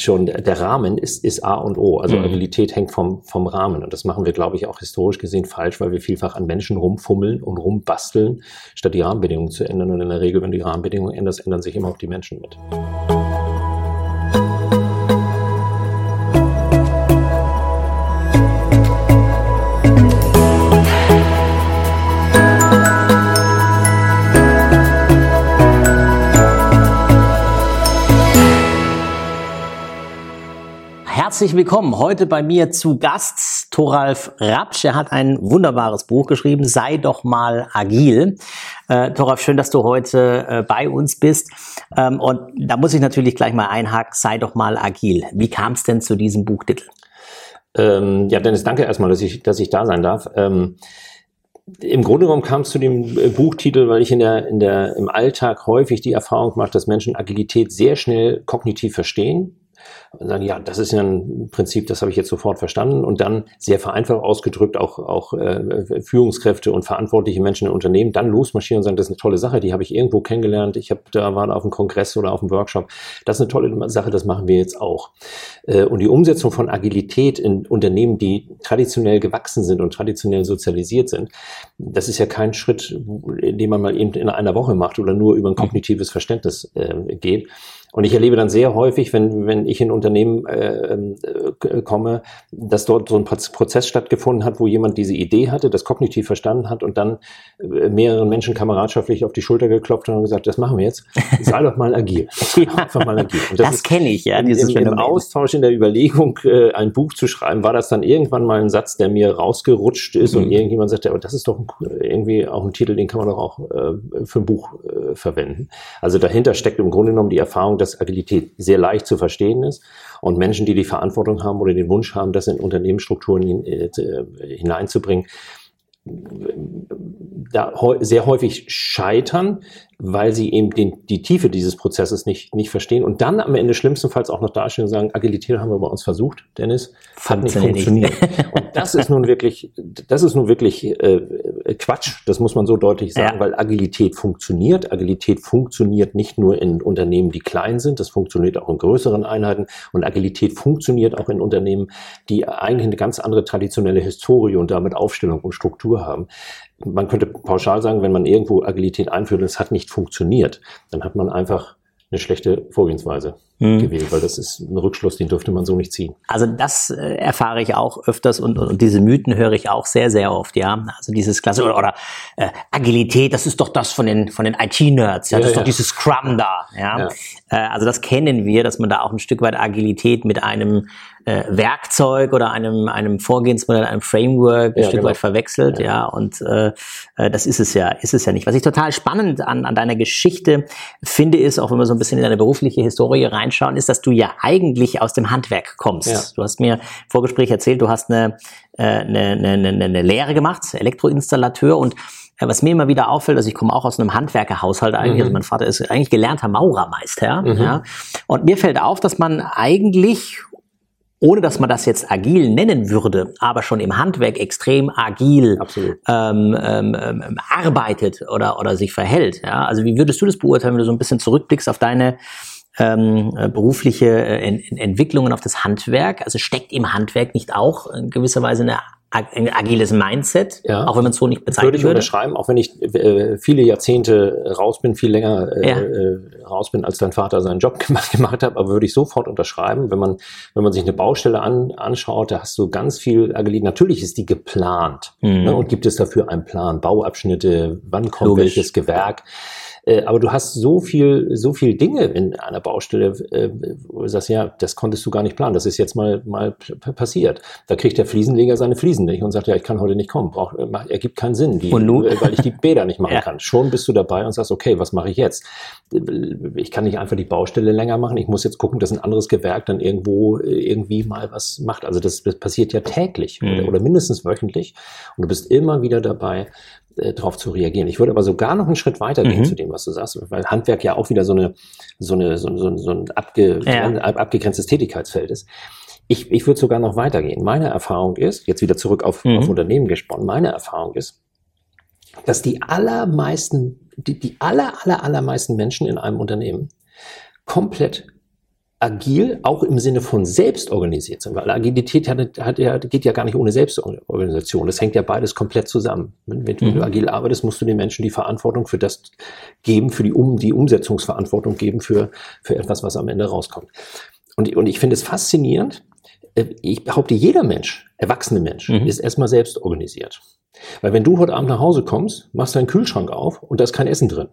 schon der Rahmen ist, ist A und O. Also mhm. Agilität hängt vom, vom Rahmen. Und das machen wir, glaube ich, auch historisch gesehen falsch, weil wir vielfach an Menschen rumfummeln und rumbasteln, statt die Rahmenbedingungen zu ändern. Und in der Regel, wenn die Rahmenbedingungen ändern, ändern sich immer auch die Menschen mit. Herzlich willkommen. Heute bei mir zu Gast Thoralf Rapsch. Er hat ein wunderbares Buch geschrieben, Sei doch mal agil. Äh, Thoralf, schön, dass du heute äh, bei uns bist. Ähm, und da muss ich natürlich gleich mal einhaken, Sei doch mal agil. Wie kam es denn zu diesem Buchtitel? Ähm, ja, Dennis, danke erstmal, dass ich, dass ich da sein darf. Ähm, im Grunde genommen kam es zu dem äh, Buchtitel, weil ich in der, in der, im Alltag häufig die Erfahrung mache, dass Menschen Agilität sehr schnell kognitiv verstehen, sagen, ja, das ist ja ein Prinzip, das habe ich jetzt sofort verstanden. Und dann sehr vereinfacht ausgedrückt auch, auch äh, Führungskräfte und verantwortliche Menschen in Unternehmen dann losmarschieren und sagen, das ist eine tolle Sache, die habe ich irgendwo kennengelernt, ich habe da war auf einem Kongress oder auf einem Workshop. Das ist eine tolle Sache, das machen wir jetzt auch. Äh, und die Umsetzung von Agilität in Unternehmen, die traditionell gewachsen sind und traditionell sozialisiert sind, das ist ja kein Schritt, den man mal eben in einer Woche macht oder nur über ein kognitives Verständnis äh, geht, und ich erlebe dann sehr häufig, wenn, wenn ich in Unternehmen äh, äh, komme, dass dort so ein Prozess stattgefunden hat, wo jemand diese Idee hatte, das kognitiv verstanden hat und dann äh, mehreren Menschen kameradschaftlich auf die Schulter geklopft und gesagt, das machen wir jetzt. Sei doch mal agil. Einfach mal agil. Und das, das kenne ich, ja. Dieses im, Im Austausch, in der Überlegung, äh, ein Buch zu schreiben, war das dann irgendwann mal ein Satz, der mir rausgerutscht ist mhm. und irgendjemand sagte, aber das ist doch irgendwie auch ein Titel, den kann man doch auch äh, für ein Buch äh, verwenden. Also dahinter steckt im Grunde genommen die Erfahrung, dass Agilität sehr leicht zu verstehen ist und Menschen, die die Verantwortung haben oder den Wunsch haben, das in Unternehmensstrukturen äh, hineinzubringen, da sehr häufig scheitern, weil sie eben den, die Tiefe dieses Prozesses nicht, nicht verstehen und dann am Ende schlimmstenfalls auch noch dastehen und sagen, Agilität haben wir bei uns versucht, Dennis, hat nicht funktioniert. und das ist nun wirklich, das ist nun wirklich äh, Quatsch, das muss man so deutlich sagen, ja. weil Agilität funktioniert. Agilität funktioniert nicht nur in Unternehmen, die klein sind, das funktioniert auch in größeren Einheiten und Agilität funktioniert auch in Unternehmen, die eigentlich eine ganz andere traditionelle Historie und damit Aufstellung und Struktur haben man könnte pauschal sagen, wenn man irgendwo Agilität einführt und es hat nicht funktioniert, dann hat man einfach eine schlechte Vorgehensweise hm. gewählt, weil das ist ein Rückschluss, den dürfte man so nicht ziehen. Also das äh, erfahre ich auch öfters und, und, und, diese Mythen höre ich auch sehr, sehr oft, ja. Also dieses Klasse oder, oder äh, Agilität, das ist doch das von den von den IT-Nerds, ja, das ja, ist ja. doch dieses Scrum da, ja. ja. Äh, also das kennen wir, dass man da auch ein Stück weit Agilität mit einem äh, Werkzeug oder einem, einem Vorgehensmodell, einem Framework ein ja, Stück genau. weit verwechselt, ja. ja. Und äh, äh, das ist es ja, ist es ja nicht. Was ich total spannend an, an deiner Geschichte finde, ist, auch wenn wir so ein bisschen in deine berufliche Historie reinschauen, ist, dass du ja eigentlich aus dem Handwerk kommst. Ja. Du hast mir im Vorgespräch erzählt, du hast eine, äh, eine, eine, eine Lehre gemacht, Elektroinstallateur und äh, was mir immer wieder auffällt, also ich komme auch aus einem Handwerkerhaushalt eigentlich, mhm. also mein Vater ist eigentlich gelernter Maurermeister, mhm. ja, und mir fällt auf, dass man eigentlich ohne dass man das jetzt agil nennen würde, aber schon im Handwerk extrem agil ähm, ähm, ähm, arbeitet oder, oder sich verhält. Ja? Also wie würdest du das beurteilen, wenn du so ein bisschen zurückblickst auf deine ähm, äh, berufliche äh, Ent Entwicklungen, auf das Handwerk? Also steckt im Handwerk nicht auch in gewisser Weise eine ein agiles Mindset, ja. auch wenn man es so nicht bezeichnen würde. Würde ich unterschreiben, auch wenn ich äh, viele Jahrzehnte raus bin, viel länger äh, ja. äh, raus bin, als dein Vater seinen Job gemacht, gemacht hat, aber würde ich sofort unterschreiben, wenn man, wenn man sich eine Baustelle an, anschaut, da hast du ganz viel Agilität. Natürlich ist die geplant mhm. ne, und gibt es dafür einen Plan, Bauabschnitte, wann kommt Logisch. welches Gewerk. Äh, aber du hast so viel, so viel Dinge in einer Baustelle, äh, wo du sagst, ja, das konntest du gar nicht planen. Das ist jetzt mal, mal passiert. Da kriegt der Fliesenleger seine Fliesen nicht und sagt, ja, ich kann heute nicht kommen. Brauch, ergibt keinen Sinn, die, weil ich die Bäder nicht machen ja. kann. Schon bist du dabei und sagst, okay, was mache ich jetzt? Ich kann nicht einfach die Baustelle länger machen. Ich muss jetzt gucken, dass ein anderes Gewerk dann irgendwo irgendwie mal was macht. Also das, das passiert ja täglich mhm. oder, oder mindestens wöchentlich. Und du bist immer wieder dabei, äh, darauf zu reagieren. Ich würde aber sogar noch einen Schritt weiter gehen mhm. zu dem, was du sagst, weil Handwerk ja auch wieder so eine so eine so, so, so ein abge, ja. abgegrenztes Tätigkeitsfeld ist. Ich, ich würde sogar noch weitergehen. Meine Erfahrung ist, jetzt wieder zurück auf, mhm. auf Unternehmen gesponnen, meine Erfahrung ist, dass die allermeisten, die, die aller, aller, allermeisten Menschen in einem Unternehmen komplett agil auch im Sinne von selbst organisiert sind, weil Agilität hat, hat ja, geht ja gar nicht ohne Selbstorganisation. Das hängt ja beides komplett zusammen. Wenn, wenn mhm. du agil arbeitest, musst du den Menschen die Verantwortung für das geben, für die, um, die Umsetzungsverantwortung geben für, für etwas, was am Ende rauskommt. Und, und ich finde es faszinierend. Äh, ich behaupte, jeder Mensch, erwachsene Mensch, mhm. ist erstmal selbst organisiert. Weil wenn du heute Abend nach Hause kommst, machst deinen Kühlschrank auf und da ist kein Essen drin.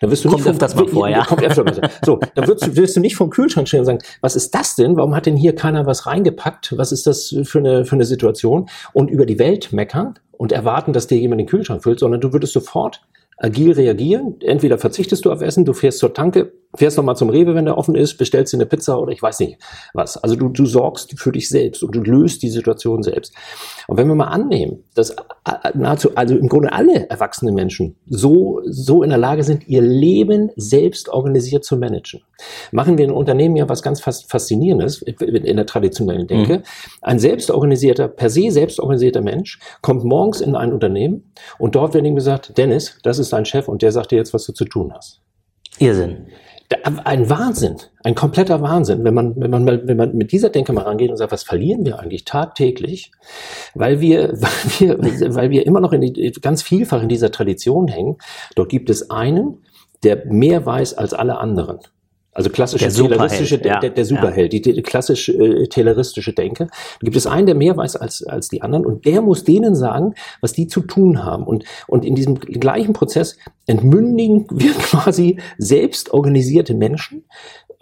Dann wirst du kommt nicht das mal vor, ja. Kommt öfter mal. So, dann wirst du, wirst du nicht vom Kühlschrank stehen und sagen, was ist das denn? Warum hat denn hier keiner was reingepackt? Was ist das für eine, für eine Situation? Und über die Welt meckern und erwarten, dass dir jemand den Kühlschrank füllt, sondern du würdest sofort agil reagieren. Entweder verzichtest du auf Essen, du fährst zur Tanke, fährst nochmal zum Rewe, wenn der offen ist, bestellst dir eine Pizza oder ich weiß nicht was. Also du, du sorgst für dich selbst und du löst die Situation selbst. Und wenn wir mal annehmen, dass nahezu, also im Grunde alle erwachsenen Menschen so, so in der Lage sind, ihr Leben selbst organisiert zu managen, machen wir in Unternehmen ja was ganz Faszinierendes in der traditionellen Denke. Mhm. Ein selbstorganisierter, per se selbstorganisierter Mensch kommt morgens in ein Unternehmen und dort wird ihm gesagt, Dennis, das ist dein Chef und der sagt dir jetzt, was du zu tun hast. Irrsinn ein Wahnsinn, ein kompletter Wahnsinn, wenn man, wenn man, wenn man mit dieser Denke mal rangeht und sagt, was verlieren wir eigentlich tagtäglich, weil wir, weil wir, weil wir immer noch in die, ganz vielfach in dieser Tradition hängen. Dort gibt es einen, der mehr weiß als alle anderen. Also klassische der tayloristische, ja. der, der Superheld, ja. die, die klassisch äh, tayloristische Denke. Da gibt es einen, der mehr weiß als, als die anderen und der muss denen sagen, was die zu tun haben. Und, und in diesem gleichen Prozess entmündigen wir quasi selbst organisierte Menschen,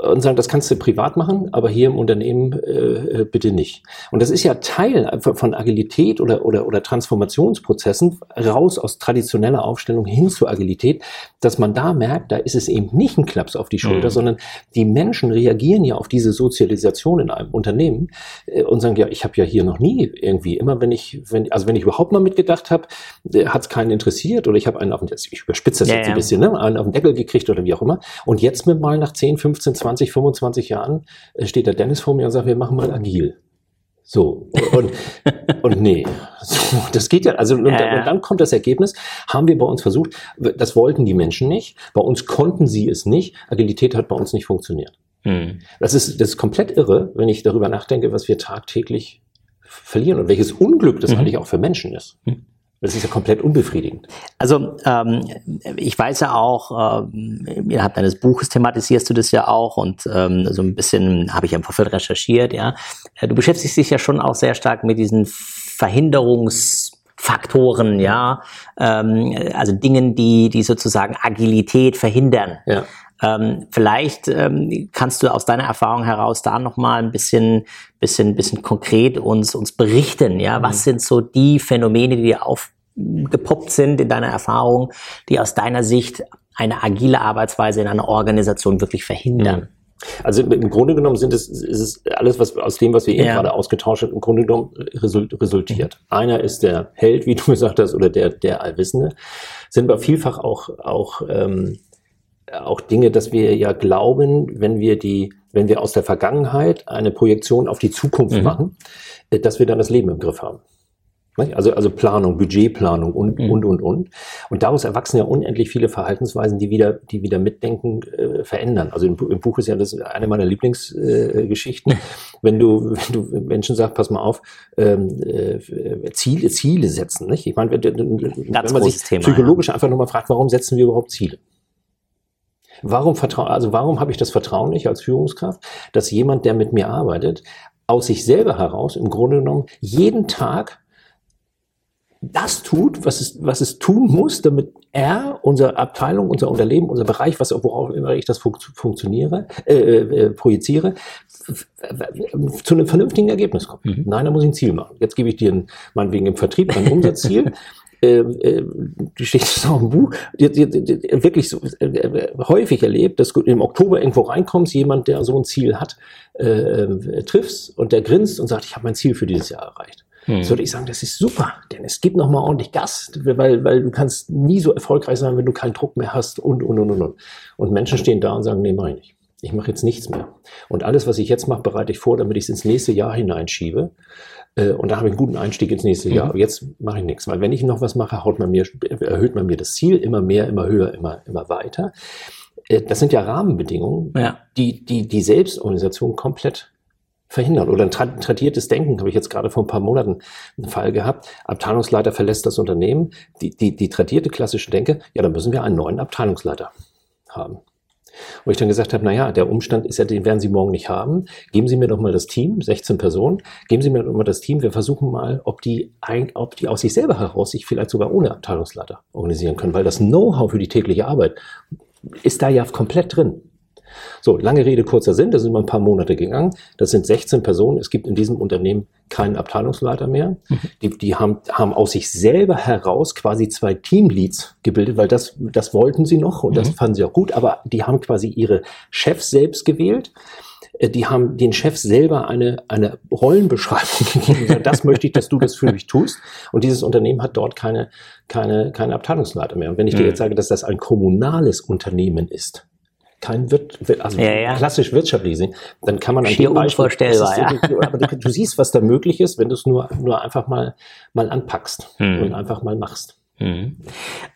und sagen, das kannst du privat machen, aber hier im Unternehmen äh, äh bitte nicht. Und das ist ja Teil von Agilität oder, oder, oder Transformationsprozessen raus aus traditioneller Aufstellung hin zur Agilität, dass man da merkt, da ist es eben nicht ein Klaps auf die Schulter, mhm. sondern die Menschen reagieren ja auf diese Sozialisation in einem Unternehmen äh, und sagen, ja, ich habe ja hier noch nie irgendwie, immer wenn ich, wenn, also wenn ich überhaupt mal mitgedacht habe, äh, hat es keinen interessiert oder ich habe einen auf den, ich überspitze das ja, jetzt ein bisschen, ne, einen auf den Deckel gekriegt oder wie auch immer. Und jetzt mit mal nach 10, 15, 20 20, 25 Jahren äh, steht der Dennis vor mir und sagt, wir machen mal agil. So, und, und nee, so, das geht ja, also, und, ja, und, dann kommt das Ergebnis, haben wir bei uns versucht, das wollten die Menschen nicht, bei uns konnten sie es nicht, Agilität hat bei uns nicht funktioniert. Hm. Das, ist, das ist komplett irre, wenn ich darüber nachdenke, was wir tagtäglich verlieren und welches Unglück das mhm. eigentlich auch für Menschen ist. Mhm. Das ist ja komplett unbefriedigend. Also ähm, ich weiß ja auch, ähm, innerhalb deines Buches thematisierst du das ja auch und ähm, so ein bisschen habe ich ja im Vorfeld recherchiert, ja. Äh, du beschäftigst dich ja schon auch sehr stark mit diesen Verhinderungsfaktoren, ja, ähm, also Dingen, die, die sozusagen Agilität verhindern. Ja. Ähm, vielleicht ähm, kannst du aus deiner Erfahrung heraus da noch mal ein bisschen, bisschen, bisschen konkret uns uns berichten. Ja, mhm. was sind so die Phänomene, die dir aufgepoppt sind in deiner Erfahrung, die aus deiner Sicht eine agile Arbeitsweise in einer Organisation wirklich verhindern? Mhm. Also im Grunde genommen sind es, ist es alles, was aus dem, was wir eben ja. gerade ausgetauscht haben, im Grunde genommen resultiert. Mhm. Einer ist der Held, wie du gesagt hast, oder der, der Allwissende. Sind aber vielfach auch, auch ähm, auch Dinge, dass wir ja glauben, wenn wir die, wenn wir aus der Vergangenheit eine Projektion auf die Zukunft mhm. machen, äh, dass wir dann das Leben im Griff haben. Also, also Planung, Budgetplanung und, mhm. und, und, und. Und daraus erwachsen ja unendlich viele Verhaltensweisen, die wieder, die wieder Mitdenken äh, verändern. Also im, im, Buch ist ja das eine meiner Lieblingsgeschichten. Äh, wenn du, wenn du Menschen sagst, pass mal auf, ähm, äh, Ziele, Ziele setzen, nicht? Ich meine, wenn, wenn man sich Thema, psychologisch ja. einfach nochmal fragt, warum setzen wir überhaupt Ziele? Warum vertraue, also warum habe ich das Vertrauen nicht als Führungskraft, dass jemand, der mit mir arbeitet, aus sich selber heraus im Grunde genommen jeden Tag das tut, was es, was es tun muss, damit er, unsere Abteilung, unser Unternehmen, unser Bereich, was worauf immer ich das funktioniere, äh, äh, projiziere, zu einem vernünftigen Ergebnis kommt. Mhm. Nein, da muss ich ein Ziel machen. Jetzt gebe ich dir meinetwegen im Vertrieb ein Umsatzziel. äh, äh, die steht auch im Buch, die, die, die, wirklich so, äh, häufig erlebt, dass du im Oktober irgendwo reinkommst, jemand, der so ein Ziel hat, äh, äh, triffst und der grinst und sagt, ich habe mein Ziel für dieses Jahr erreicht. Hm. So würde ich sagen, das ist super, denn es gibt nochmal ordentlich Gas, weil, weil du kannst nie so erfolgreich sein, wenn du keinen Druck mehr hast und, und, und, und. Und, und Menschen stehen da und sagen, nee, mach ich nicht. Ich mache jetzt nichts mehr. Und alles, was ich jetzt mache, bereite ich vor, damit ich es ins nächste Jahr hineinschiebe. Äh, und da habe ich einen guten Einstieg ins nächste Jahr. Aber jetzt mache ich nichts, weil wenn ich noch was mache, haut man mir, erhöht man mir das Ziel immer mehr, immer höher, immer, immer weiter. äh, das sind ja Rahmenbedingungen, ja. die, die die Selbstorganisation komplett verhindern. Oder ein tradiertes Denken, habe ich jetzt gerade vor ein paar Monaten einen Fall gehabt. Abteilungsleiter verlässt das Unternehmen. Die, die, die tradierte klassische Denke, ja, dann müssen wir einen neuen Abteilungsleiter haben. Wo ich dann gesagt habe, naja, der Umstand ist ja, den werden Sie morgen nicht haben. Geben Sie mir doch mal das Team, 16 Personen, geben Sie mir doch mal das Team. Wir versuchen mal, ob die, ob die aus sich selber heraus sich vielleicht sogar ohne Abteilungsleiter organisieren können, weil das Know-how für die tägliche Arbeit ist da ja komplett drin. So, lange Rede, kurzer Sinn, das sind mal ein paar Monate gegangen. Das sind 16 Personen. Es gibt in diesem Unternehmen keinen Abteilungsleiter mehr. Mhm. Die, die haben, haben aus sich selber heraus quasi zwei Teamleads gebildet, weil das, das wollten sie noch und mhm. das fanden sie auch gut, aber die haben quasi ihre Chefs selbst gewählt äh, die haben den Chef selber eine, eine Rollenbeschreibung gegeben. Das möchte ich, dass du das für mich tust. Und dieses Unternehmen hat dort keine, keine, keine Abteilungsleiter mehr. Und wenn ich dir mhm. jetzt sage, dass das ein kommunales Unternehmen ist, kein Wirt, also ja, ja. klassisch wirtschaftlich sehen, dann kann man Schier unvorstellbar, ja. aber du, du, siehst, was da möglich ist, wenn du es nur, nur einfach mal, mal anpackst hm. und einfach mal machst. Hm.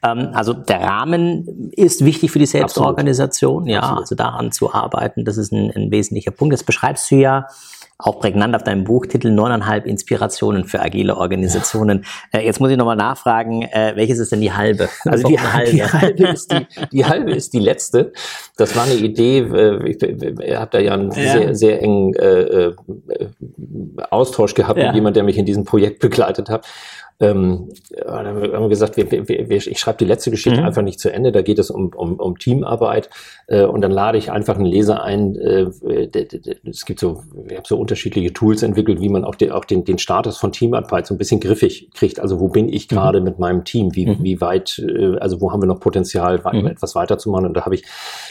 Ähm, also der Rahmen ist wichtig für die Selbstorganisation, Absolut. ja, Absolut. also daran zu arbeiten, das ist ein, ein wesentlicher Punkt. Das beschreibst du ja auch prägnant auf deinem Buchtitel neuneinhalb Inspirationen für agile Organisationen. Ja. Äh, jetzt muss ich nochmal nachfragen, äh, welches ist denn die halbe? Also die, halbe. die halbe ist die, die halbe ist die letzte. Das war eine Idee, äh, ich, ich habe da ja einen ja. sehr, sehr engen äh, äh, Austausch gehabt ja. mit jemand, der mich in diesem Projekt begleitet hat. Ähm, dann haben wir gesagt, wir, wir, wir, ich schreibe die letzte Geschichte mhm. einfach nicht zu Ende. Da geht es um, um, um Teamarbeit äh, und dann lade ich einfach einen Leser ein. Äh, es gibt so, wir haben so unterschiedliche Tools entwickelt, wie man auch, den, auch den, den Status von Teamarbeit so ein bisschen griffig kriegt. Also wo bin ich mhm. gerade mhm. mit meinem Team? Wie, mhm. wie weit? Äh, also wo haben wir noch Potenzial, mhm. etwas weiterzumachen? Und da habe ich,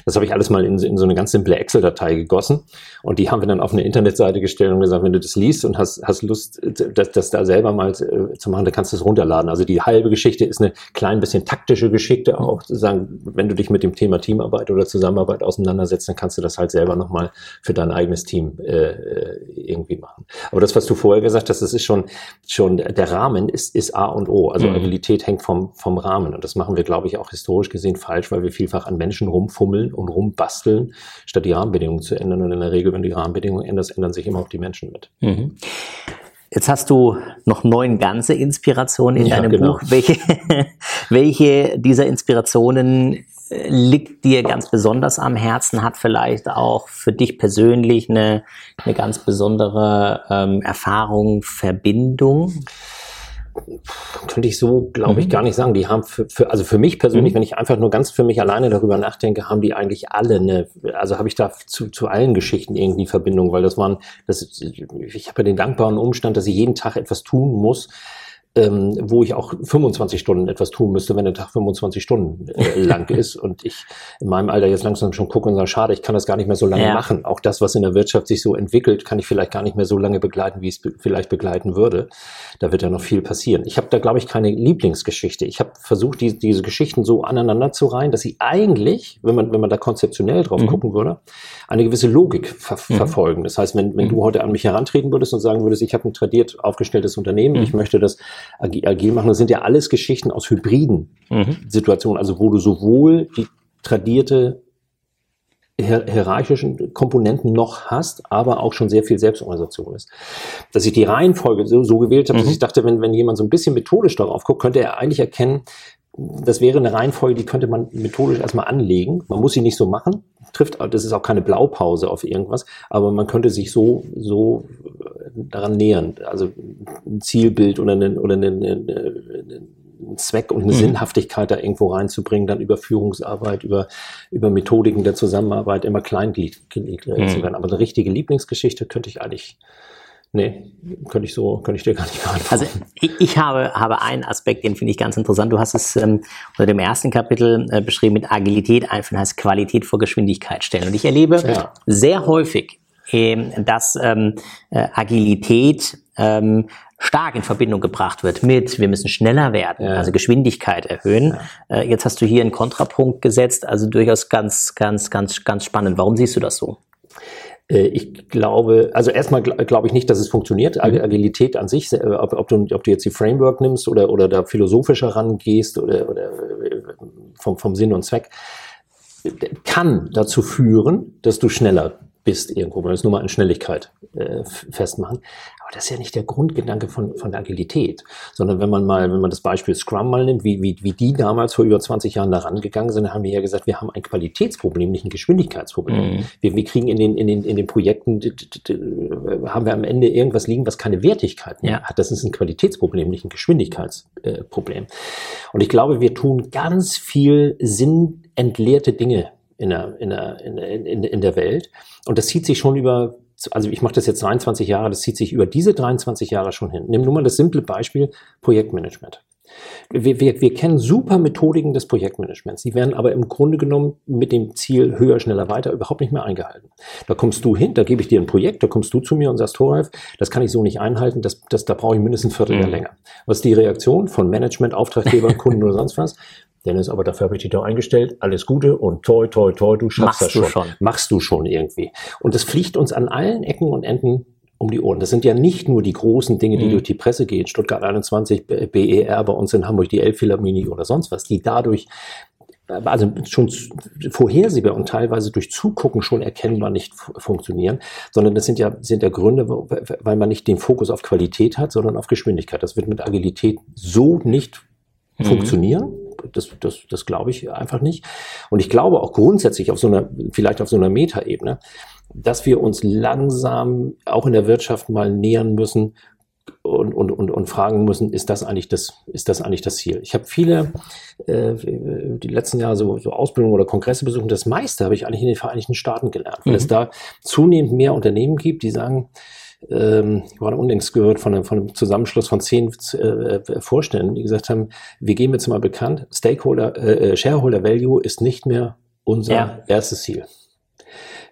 das habe ich alles mal in, in so eine ganz simple Excel-Datei gegossen und die haben wir dann auf eine Internetseite gestellt und gesagt, wenn du das liest und hast, hast Lust, das, das da selber mal äh, zu machen, kannst du es runterladen. Also die halbe Geschichte ist eine klein bisschen taktische Geschichte auch, zu sagen, wenn du dich mit dem Thema Teamarbeit oder Zusammenarbeit auseinandersetzt, dann kannst du das halt selber nochmal für dein eigenes Team äh, äh, irgendwie machen. Aber das, was du vorher gesagt hast, das ist schon, schon der Rahmen ist, ist A und O. Also mhm. Agilität hängt vom, vom Rahmen. Und das machen wir, glaube ich, auch historisch gesehen falsch, weil wir vielfach an Menschen rumfummeln und rumbasteln, statt die Rahmenbedingungen zu ändern. Und in der Regel, wenn du die Rahmenbedingungen änderst, ändern sich immer auch die Menschen mit. Mhm. Jetzt hast du noch neun ganze Inspirationen in ja, deinem genau. Buch. Welche, welche dieser Inspirationen äh, liegt dir ganz besonders am Herzen, hat vielleicht auch für dich persönlich eine, eine ganz besondere ähm, Erfahrung, Verbindung? Könnte ich so, glaube ich, mhm. gar nicht sagen. Die haben für, für also für mich persönlich, mhm. wenn ich einfach nur ganz für mich alleine darüber nachdenke, haben die eigentlich alle eine, also habe ich da zu, zu allen Geschichten irgendwie Verbindung, weil das waren, das, ich habe ja den dankbaren Umstand, dass ich jeden Tag etwas tun muss, ähm, wo ich auch 25 Stunden etwas tun müsste, wenn der Tag 25 Stunden äh, lang ist und ich in meinem Alter jetzt langsam schon gucke und sage, schade, ich kann das gar nicht mehr so lange ja. machen. Auch das, was in der Wirtschaft sich so entwickelt, kann ich vielleicht gar nicht mehr so lange begleiten, wie es be vielleicht begleiten würde. Da wird ja noch viel passieren. Ich habe da, glaube ich, keine Lieblingsgeschichte. Ich habe versucht, die, diese Geschichten so aneinander zu reihen, dass sie eigentlich, wenn man, wenn man da konzeptionell drauf mhm. gucken würde, eine gewisse Logik ver mhm. verfolgen. Das heißt, wenn, wenn mhm. du heute an mich herantreten würdest und sagen würdest, ich habe ein tradiert aufgestelltes Unternehmen, ich mhm. möchte das agil machen. Das sind ja alles Geschichten aus hybriden mhm. Situationen, also wo du sowohl die tradierte hier hierarchischen Komponenten noch hast, aber auch schon sehr viel Selbstorganisation ist. Dass ich die Reihenfolge so, so gewählt habe, mhm. dass ich dachte, wenn, wenn jemand so ein bisschen methodisch darauf guckt, könnte er eigentlich erkennen, das wäre eine Reihenfolge, die könnte man methodisch erstmal anlegen. Man muss sie nicht so machen, trifft, das ist auch keine Blaupause auf irgendwas, aber man könnte sich so, so daran nähern. Also ein Zielbild oder einen, oder einen, einen Zweck und eine mhm. Sinnhaftigkeit da irgendwo reinzubringen, dann über Führungsarbeit, über, über Methodiken der Zusammenarbeit immer kleingleid gelegt mhm. zu werden. Aber eine richtige Lieblingsgeschichte könnte ich eigentlich Nee, könnte ich so, könnte ich dir gar nicht beantworten. Also ich, ich habe, habe einen Aspekt, den finde ich ganz interessant. Du hast es ähm, unter dem ersten Kapitel äh, beschrieben mit Agilität, einfach heißt Qualität vor Geschwindigkeit stellen. Und ich erlebe ja. sehr häufig, ähm, dass ähm, äh, Agilität ähm, stark in Verbindung gebracht wird mit, wir müssen schneller werden, ja. also Geschwindigkeit erhöhen. Ja. Äh, jetzt hast du hier einen Kontrapunkt gesetzt, also durchaus ganz, ganz, ganz, ganz spannend. Warum siehst du das so? Äh, ich glaube, also erstmal glaube ich nicht, dass es funktioniert. Mhm. Agilität an sich, äh, ob, ob, du, ob du jetzt die Framework nimmst oder, oder da philosophischer rangehst oder, oder äh, vom, vom Sinn und Zweck. kann dazu führen, dass du schneller bist irgendwo. Man muss nur mal an Schnelligkeit äh, festmachen. Aber das ist ja nicht der Grundgedanke von, von der Agilität, sondern wenn man mal, wenn man das Beispiel Scrum mal nimmt, wie, wie, wie die damals vor über 20 Jahren da rangegangen sind, haben wir ja gesagt, wir haben ein Qualitätsproblem, nicht ein Geschwindigkeitsproblem. Mhm. Wir, wir kriegen in den, in den, in den Projekten, haben wir am Ende irgendwas liegen, was keine Wertigkeit mehr hat. Das ist ein Qualitätsproblem, nicht ein Geschwindigkeitsproblem. Und ich glaube, wir tun ganz viel sinnentleerte Dinge in der, in der, in, in, in der Welt. Und das zieht sich schon über, also ich mache das jetzt 23 Jahre, das zieht sich über diese 23 Jahre schon hin. Nimm nur mal das simple Beispiel Projektmanagement. Wir, wir, wir kennen super Methodiken des Projektmanagements. Die werden aber im Grunde genommen mit dem Ziel höher, schneller, weiter überhaupt nicht mehr eingehalten. Da kommst du hin, da gebe ich dir ein Projekt, da kommst du zu mir und sagst, Thoralf, das kann ich so nicht einhalten, das, das, da brauche ich mindestens ein Vierteljahr mhm. länger. Was ist die Reaktion von Management, Auftraggeber, Kunden oder sonst was? Dennis, aber dafür habe ich dich doch eingestellt. Alles Gute und toi, toi, toi, du schaffst Machst das schon. schon. Machst du schon irgendwie. Und das fliegt uns an allen Ecken und Enden um die Ohren. Das sind ja nicht nur die großen Dinge, die mhm. durch die Presse gehen, Stuttgart 21, BER, bei uns in Hamburg die Elbphilharmonie oder sonst was, die dadurch also schon vorhersehbar und teilweise durch Zugucken schon erkennbar nicht funktionieren, sondern das sind ja, sind ja Gründe, weil man nicht den Fokus auf Qualität hat, sondern auf Geschwindigkeit. Das wird mit Agilität so nicht mhm. funktionieren. Das, das, das glaube ich einfach nicht. Und ich glaube auch grundsätzlich auf so einer, vielleicht auf so einer Metaebene, dass wir uns langsam auch in der Wirtschaft mal nähern müssen und, und, und, und fragen müssen, ist das eigentlich das, ist das eigentlich das Ziel? Ich habe viele, äh, die letzten Jahre so, so Ausbildungen oder Kongresse besucht. Das meiste habe ich eigentlich in den Vereinigten Staaten gelernt, weil mhm. es da zunehmend mehr Unternehmen gibt, die sagen, ähm, ich war unlängst gehört von einem, von einem Zusammenschluss von zehn äh, Vorständen, die gesagt haben, wir geben jetzt mal bekannt, Stakeholder, äh, äh Shareholder Value ist nicht mehr unser ja. erstes Ziel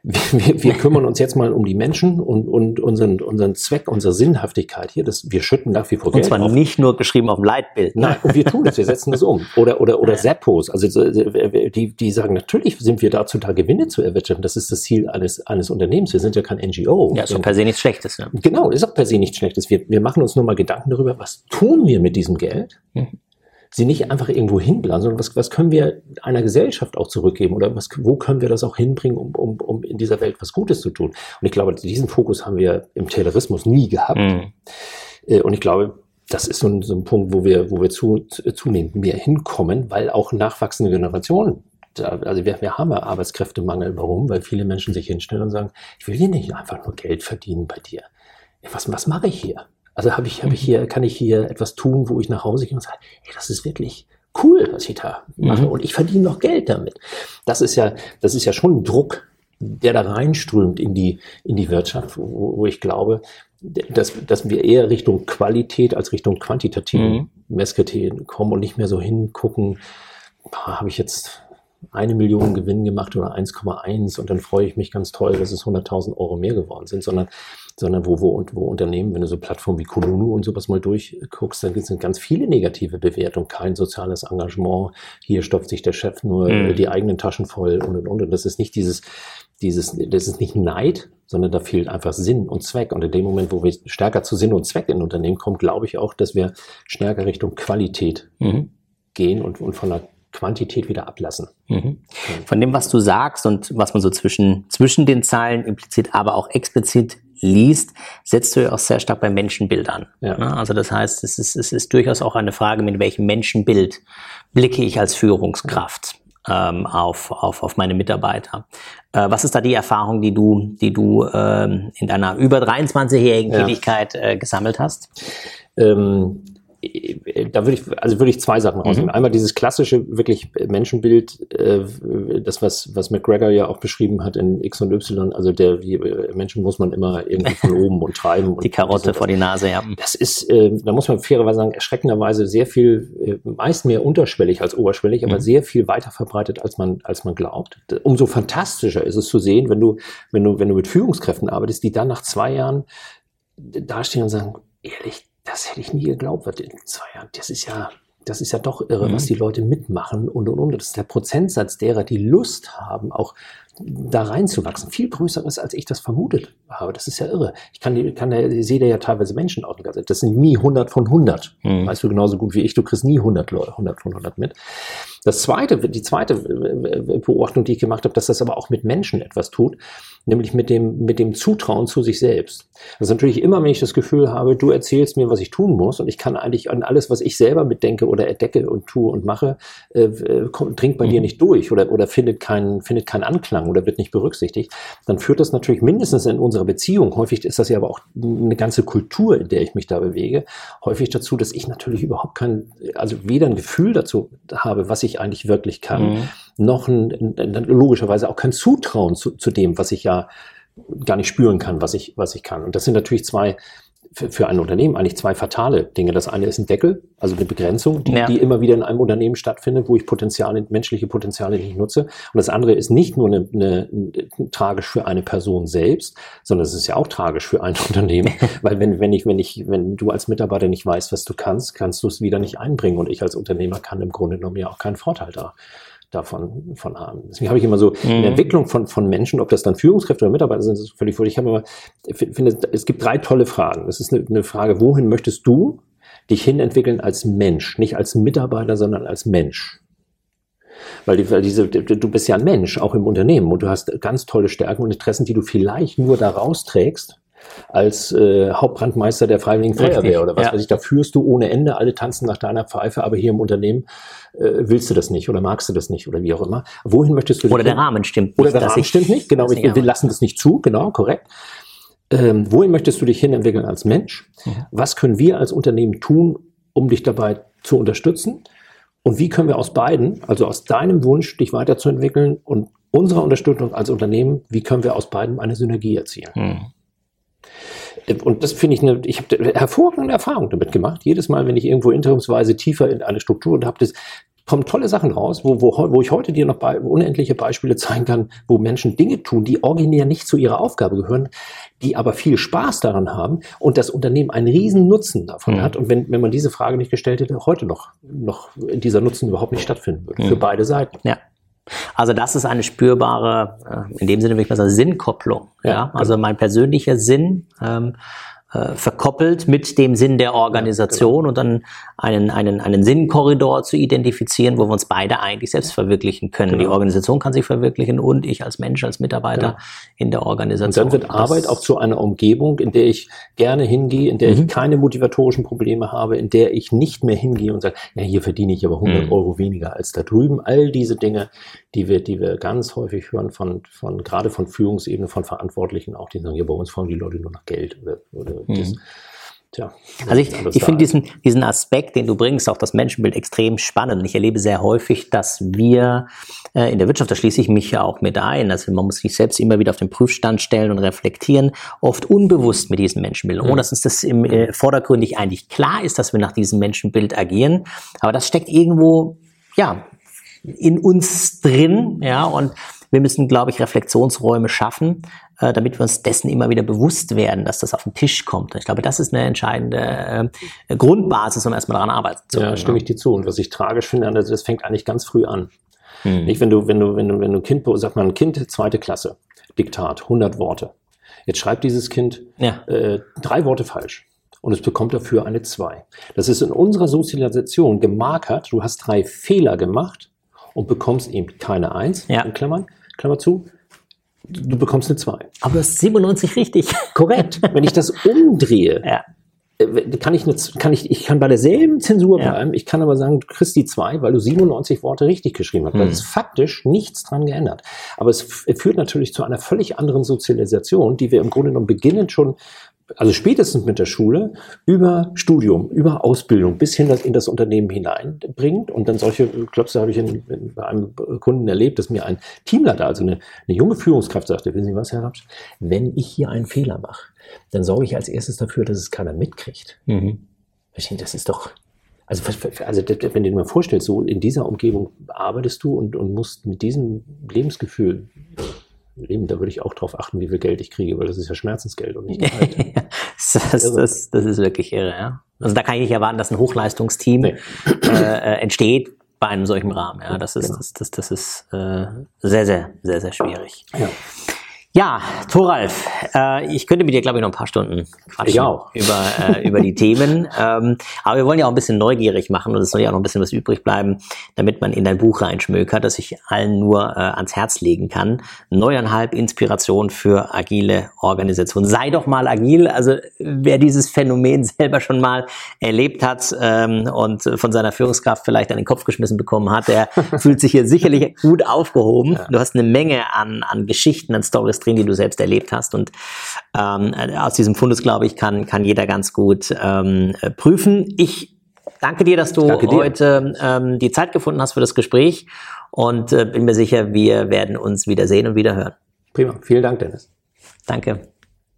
wir, wir kümmern uns jetzt mal um die Menschen und, und unseren, unseren Zweck, unsere Sinnhaftigkeit hier. Das, wir schütten nach wie vor Geld. Und zwar auf. nicht nur geschrieben auf dem Leitbild. Nein, und wir tun das, wir setzen das um. Oder, oder, oder Seppos, also die, die sagen, natürlich sind wir dazu da, Gewinne zu erwirtschaften. Das ist das Ziel eines, eines Unternehmens. Wir sind ja kein NGO. Ja, ist doch per se nichts Schlechtes. Ne? Genau, ist auch per se nichts Schlechtes. Wir, wir machen uns nur mal Gedanken darüber, was tun wir mit diesem Geld? Mhm sie nicht einfach irgendwo hinblasen, sondern was, was können wir einer Gesellschaft auch zurückgeben oder was, wo können wir das auch hinbringen, um, um, um in dieser Welt was Gutes zu tun. Und ich glaube, diesen Fokus haben wir im Taylorismus nie gehabt. Mhm. Und ich glaube, das ist so ein, so ein Punkt, wo wir, wo wir zu, zunehmend mehr hinkommen, weil auch nachwachsende Generationen also wir, wir haben ja Arbeitskräftemangel. Warum? Weil viele Menschen sich hinstellen und sagen, ich will hier nicht einfach nur Geld verdienen bei dir. Was, was mache ich hier? Also habe ich, habe ich hier, kann ich hier etwas tun, wo ich nach Hause gehe und sage, hey, das ist wirklich cool, was ich da mache. Mhm. Und ich verdiene noch Geld damit. Das ist ja, das ist ja schon ein Druck, der da reinströmt in die, in die Wirtschaft, wo, wo ich glaube, dass, dass wir eher Richtung Qualität als Richtung quantitativen mhm. Messkriterien kommen und nicht mehr so hingucken, habe ich jetzt eine Million Gewinn gemacht oder 1,1 und dann freue ich mich ganz toll, dass es 100.000 Euro mehr geworden sind, sondern sondern wo, wo, wo Unternehmen, wenn du so Plattformen wie Kununu und sowas mal durchguckst, dann sind ganz viele negative Bewertungen, kein soziales Engagement, hier stopft sich der Chef nur mhm. die eigenen Taschen voll und und und. Und das ist nicht dieses, dieses, das ist nicht Neid, sondern da fehlt einfach Sinn und Zweck. Und in dem Moment, wo wir stärker zu Sinn und Zweck in Unternehmen kommen, glaube ich auch, dass wir stärker Richtung Qualität mhm. gehen und, und von der Quantität wieder ablassen. Mhm. Von dem, was du sagst und was man so zwischen, zwischen den Zeilen implizit, aber auch explizit liest, setzt du ja auch sehr stark beim Menschenbild an. Ja. Ne? Also das heißt, es ist, es ist durchaus auch eine Frage, mit welchem Menschenbild blicke ich als Führungskraft ähm, auf, auf, auf meine Mitarbeiter. Äh, was ist da die Erfahrung, die du, die du ähm, in deiner über 23-jährigen ja. Tätigkeit äh, gesammelt hast? Ähm, da würde ich, also würde ich zwei Sachen rausnehmen. Mhm. Einmal dieses klassische, wirklich Menschenbild, äh, das, was, was McGregor ja auch beschrieben hat in X und Y, also der, wie, Menschen muss man immer irgendwie von oben und treiben. die Karotte und vor die Nase, ja. Das ist, äh, da muss man fairerweise sagen, erschreckenderweise sehr viel, äh, meist mehr unterschwellig als oberschwellig, aber mhm. sehr viel weiter verbreitet, als man, als man glaubt. Umso fantastischer ist es zu sehen, wenn du, wenn du, wenn du mit Führungskräften arbeitest, die dann nach zwei Jahren dastehen und sagen, ehrlich, das hätte ich nie geglaubt, was in zwei Jahren. Das ist ja, das ist ja doch irre, mhm. was die Leute mitmachen und und und. Das ist der Prozentsatz derer, die Lust haben, auch da reinzuwachsen, viel größer ist, als ich das vermutet habe. Das ist ja irre. Ich kann, kann ich sehe da ja teilweise Menschen aus dem Gazette. Das sind nie 100 von 100. Mhm. Weißt du genauso gut wie ich, du kriegst nie 100 Leute, 100 von 100 mit. Das zweite, die zweite Beobachtung, die ich gemacht habe, dass das aber auch mit Menschen etwas tut, nämlich mit dem, mit dem Zutrauen zu sich selbst. Das ist natürlich immer, wenn ich das Gefühl habe, du erzählst mir, was ich tun muss und ich kann eigentlich an alles, was ich selber mitdenke oder entdecke und tue und mache, äh, dringt bei mhm. dir nicht durch oder, oder findet keinen, findet keinen Anklang oder wird nicht berücksichtigt, dann führt das natürlich mindestens in unserer Beziehung, häufig ist das ja aber auch eine ganze Kultur, in der ich mich da bewege, häufig dazu, dass ich natürlich überhaupt kein, also weder ein Gefühl dazu habe, was ich eigentlich wirklich kann, mhm. noch ein, logischerweise auch kein Zutrauen zu, zu dem, was ich ja gar nicht spüren kann, was ich, was ich kann. Und das sind natürlich zwei für, für ein Unternehmen eigentlich zwei fatale Dinge. Das eine ist ein Deckel, also eine Begrenzung, die, ja. die immer wieder in einem Unternehmen stattfindet, wo ich Potenziale, menschliche Potenziale nicht nutze. Und das andere ist nicht nur eine, eine, eine, tragisch für eine Person selbst, sondern es ist ja auch tragisch für ein Unternehmen, weil wenn, wenn ich, wenn ich, wenn du als Mitarbeiter nicht weißt, was du kannst, kannst du es wieder nicht einbringen. Und ich als Unternehmer kann im Grunde genommen ja auch keinen Vorteil da davon von haben. Deswegen habe ich immer so mhm. eine Entwicklung von, von Menschen, ob das dann Führungskräfte oder Mitarbeiter sind, ist völlig voll. Ich habe immer, finde, es gibt drei tolle Fragen. Das ist eine, eine Frage, wohin möchtest du dich hinentwickeln als Mensch? Nicht als Mitarbeiter, sondern als Mensch. Weil, die, weil diese, du bist ja ein Mensch, auch im Unternehmen, und du hast ganz tolle Stärken und Interessen, die du vielleicht nur da rausträgst, als äh, Hauptbrandmeister der Freiwilligen Feuerwehr oder was ja. weiß ich, da führst du ohne Ende, alle tanzen nach deiner Pfeife, aber hier im Unternehmen äh, willst du das nicht oder magst du das nicht oder wie auch immer. Wohin möchtest du Oder der Rahmen stimmt nicht. Oder der Rahmen stimmt nicht, genau, wir, wir lassen das nicht zu, genau, korrekt. Ähm, wohin möchtest du dich hin entwickeln als Mensch? Mhm. Was können wir als Unternehmen tun, um dich dabei zu unterstützen? Und wie können wir aus beiden, also aus deinem Wunsch, dich weiterzuentwickeln und unserer Unterstützung als Unternehmen, wie können wir aus beiden eine Synergie erzielen? Mhm. Und das finde ich eine, ich habe hervorragende Erfahrung damit gemacht. Jedes Mal, wenn ich irgendwo interimsweise tiefer in eine Struktur und habe das, kommen tolle Sachen raus, wo, wo, wo ich heute dir noch bei, unendliche Beispiele zeigen kann, wo Menschen Dinge tun, die originär nicht zu ihrer Aufgabe gehören, die aber viel Spaß daran haben und das Unternehmen einen riesen Nutzen davon mhm. hat. Und wenn, wenn man diese Frage nicht gestellt hätte, heute noch, noch dieser Nutzen überhaupt nicht stattfinden würde. Mhm. Für beide Seiten. Ja. Also das ist eine spürbare, äh, in dem Sinne würde ich mal sagen, Sinnkopplung. Ja, ja? Also mein persönlicher Sinn ähm, äh, verkoppelt mit dem Sinn der Organisation und dann einen, einen, einen Sinnkorridor zu identifizieren, wo wir uns beide eigentlich selbst verwirklichen können. Genau. Die Organisation kann sich verwirklichen und ich als Mensch, als Mitarbeiter genau. in der Organisation. Und dann wird Arbeit auch zu einer Umgebung, in der ich gerne hingehe, in der mhm. ich keine motivatorischen Probleme habe, in der ich nicht mehr hingehe und sage, ja, hier verdiene ich aber 100 mhm. Euro weniger als da drüben. All diese Dinge, die wir, die wir ganz häufig hören von, von gerade von Führungsebene, von Verantwortlichen auch, die sagen, ja, bei uns fragen die Leute nur nach Geld oder, oder mhm. das. Tja, also ich, ich finde diesen, diesen Aspekt, den du bringst, auch das Menschenbild extrem spannend. Ich erlebe sehr häufig, dass wir äh, in der Wirtschaft, da schließe ich mich ja auch mit ein, also man muss sich selbst immer wieder auf den Prüfstand stellen und reflektieren, oft unbewusst mit diesem Menschenbild, ohne mhm. dass uns das im äh, vordergründig eigentlich klar ist, dass wir nach diesem Menschenbild agieren. Aber das steckt irgendwo, ja, in uns drin, ja, und wir müssen, glaube ich, Reflexionsräume schaffen, äh, damit wir uns dessen immer wieder bewusst werden, dass das auf den Tisch kommt. Ich glaube, das ist eine entscheidende äh, Grundbasis, um erstmal daran arbeiten zu können. Ja, stimme ich dir zu. Und was ich tragisch finde, das fängt eigentlich ganz früh an. Hm. Nicht, wenn du, wenn du, wenn du, wenn du ein Kind, sag mal, ein Kind, zweite Klasse, Diktat, 100 Worte. Jetzt schreibt dieses Kind ja. äh, drei Worte falsch und es bekommt dafür eine 2. Das ist in unserer Sozialisation gemarkert. Du hast drei Fehler gemacht und bekommst eben keine 1, ja. in Klammern, Klammer zu, du bekommst eine 2. Aber du hast 97 richtig. Korrekt. Wenn ich das umdrehe, ja. Äh, kann ich, eine, kann ich, ich kann bei derselben Zensur ja. bleiben, ich kann aber sagen, du kriegst die 2, weil du 97 Worte richtig geschrieben hast. Hm. Da ist faktisch nichts dran geändert. Aber es führt natürlich zu einer völlig anderen Sozialisation, die wir im Grunde genommen beginnend schon also spätestens mit der Schule, über Studium, über Ausbildung bis hin in das Unternehmen hineinbringt. Und dann solche Klopse habe ich in, in, bei einem Kunden erlebt, dass mir ein Teamleiter, also eine, eine junge Führungskraft sagte, wissen Sie was, Herr Rapsch, wenn ich hier einen Fehler mache, dann sorge ich als erstes dafür, dass es keiner mitkriegt. Mhm. Ich denke, das ist doch, also, also wenn du dir mal vorstellst, so in dieser Umgebung arbeitest du und, und musst mit diesem Lebensgefühl leben, da würde ich auch darauf achten, wie viel Geld ich kriege, weil das ist ja Schmerzensgeld und nicht Gehalt. das, das, das, ist wirklich irre, ja. Also da kann ich nicht erwarten, dass ein Hochleistungsteam nee. äh, entsteht, bei einem solchen Rahmen. Ja, das ist, genau. das, das, das ist äh, sehr, sehr, sehr, sehr schwierig. Ja. Ja, Thoralf, äh, ich könnte mit dir, glaube ich, noch ein paar Stunden quatschen über, äh, über die Themen. Ähm, aber wir wollen ja auch ein bisschen neugierig machen und es soll ja auch noch ein bisschen was übrig bleiben, damit man in dein Buch reinschmökert, das ich allen nur äh, ans Herz legen kann. Neuneinhalb Inspiration für agile Organisationen. Sei doch mal agil. Also wer dieses Phänomen selber schon mal erlebt hat ähm, und von seiner Führungskraft vielleicht an den Kopf geschmissen bekommen hat, der fühlt sich hier sicherlich gut aufgehoben. Ja. Du hast eine Menge an, an Geschichten, an Stories drin, die du selbst erlebt hast. Und ähm, aus diesem Fundus, glaube ich, kann, kann jeder ganz gut ähm, prüfen. Ich danke dir, dass du dir. heute ähm, die Zeit gefunden hast für das Gespräch und äh, bin mir sicher, wir werden uns wieder sehen und wieder hören. Prima. Vielen Dank, Dennis. Danke.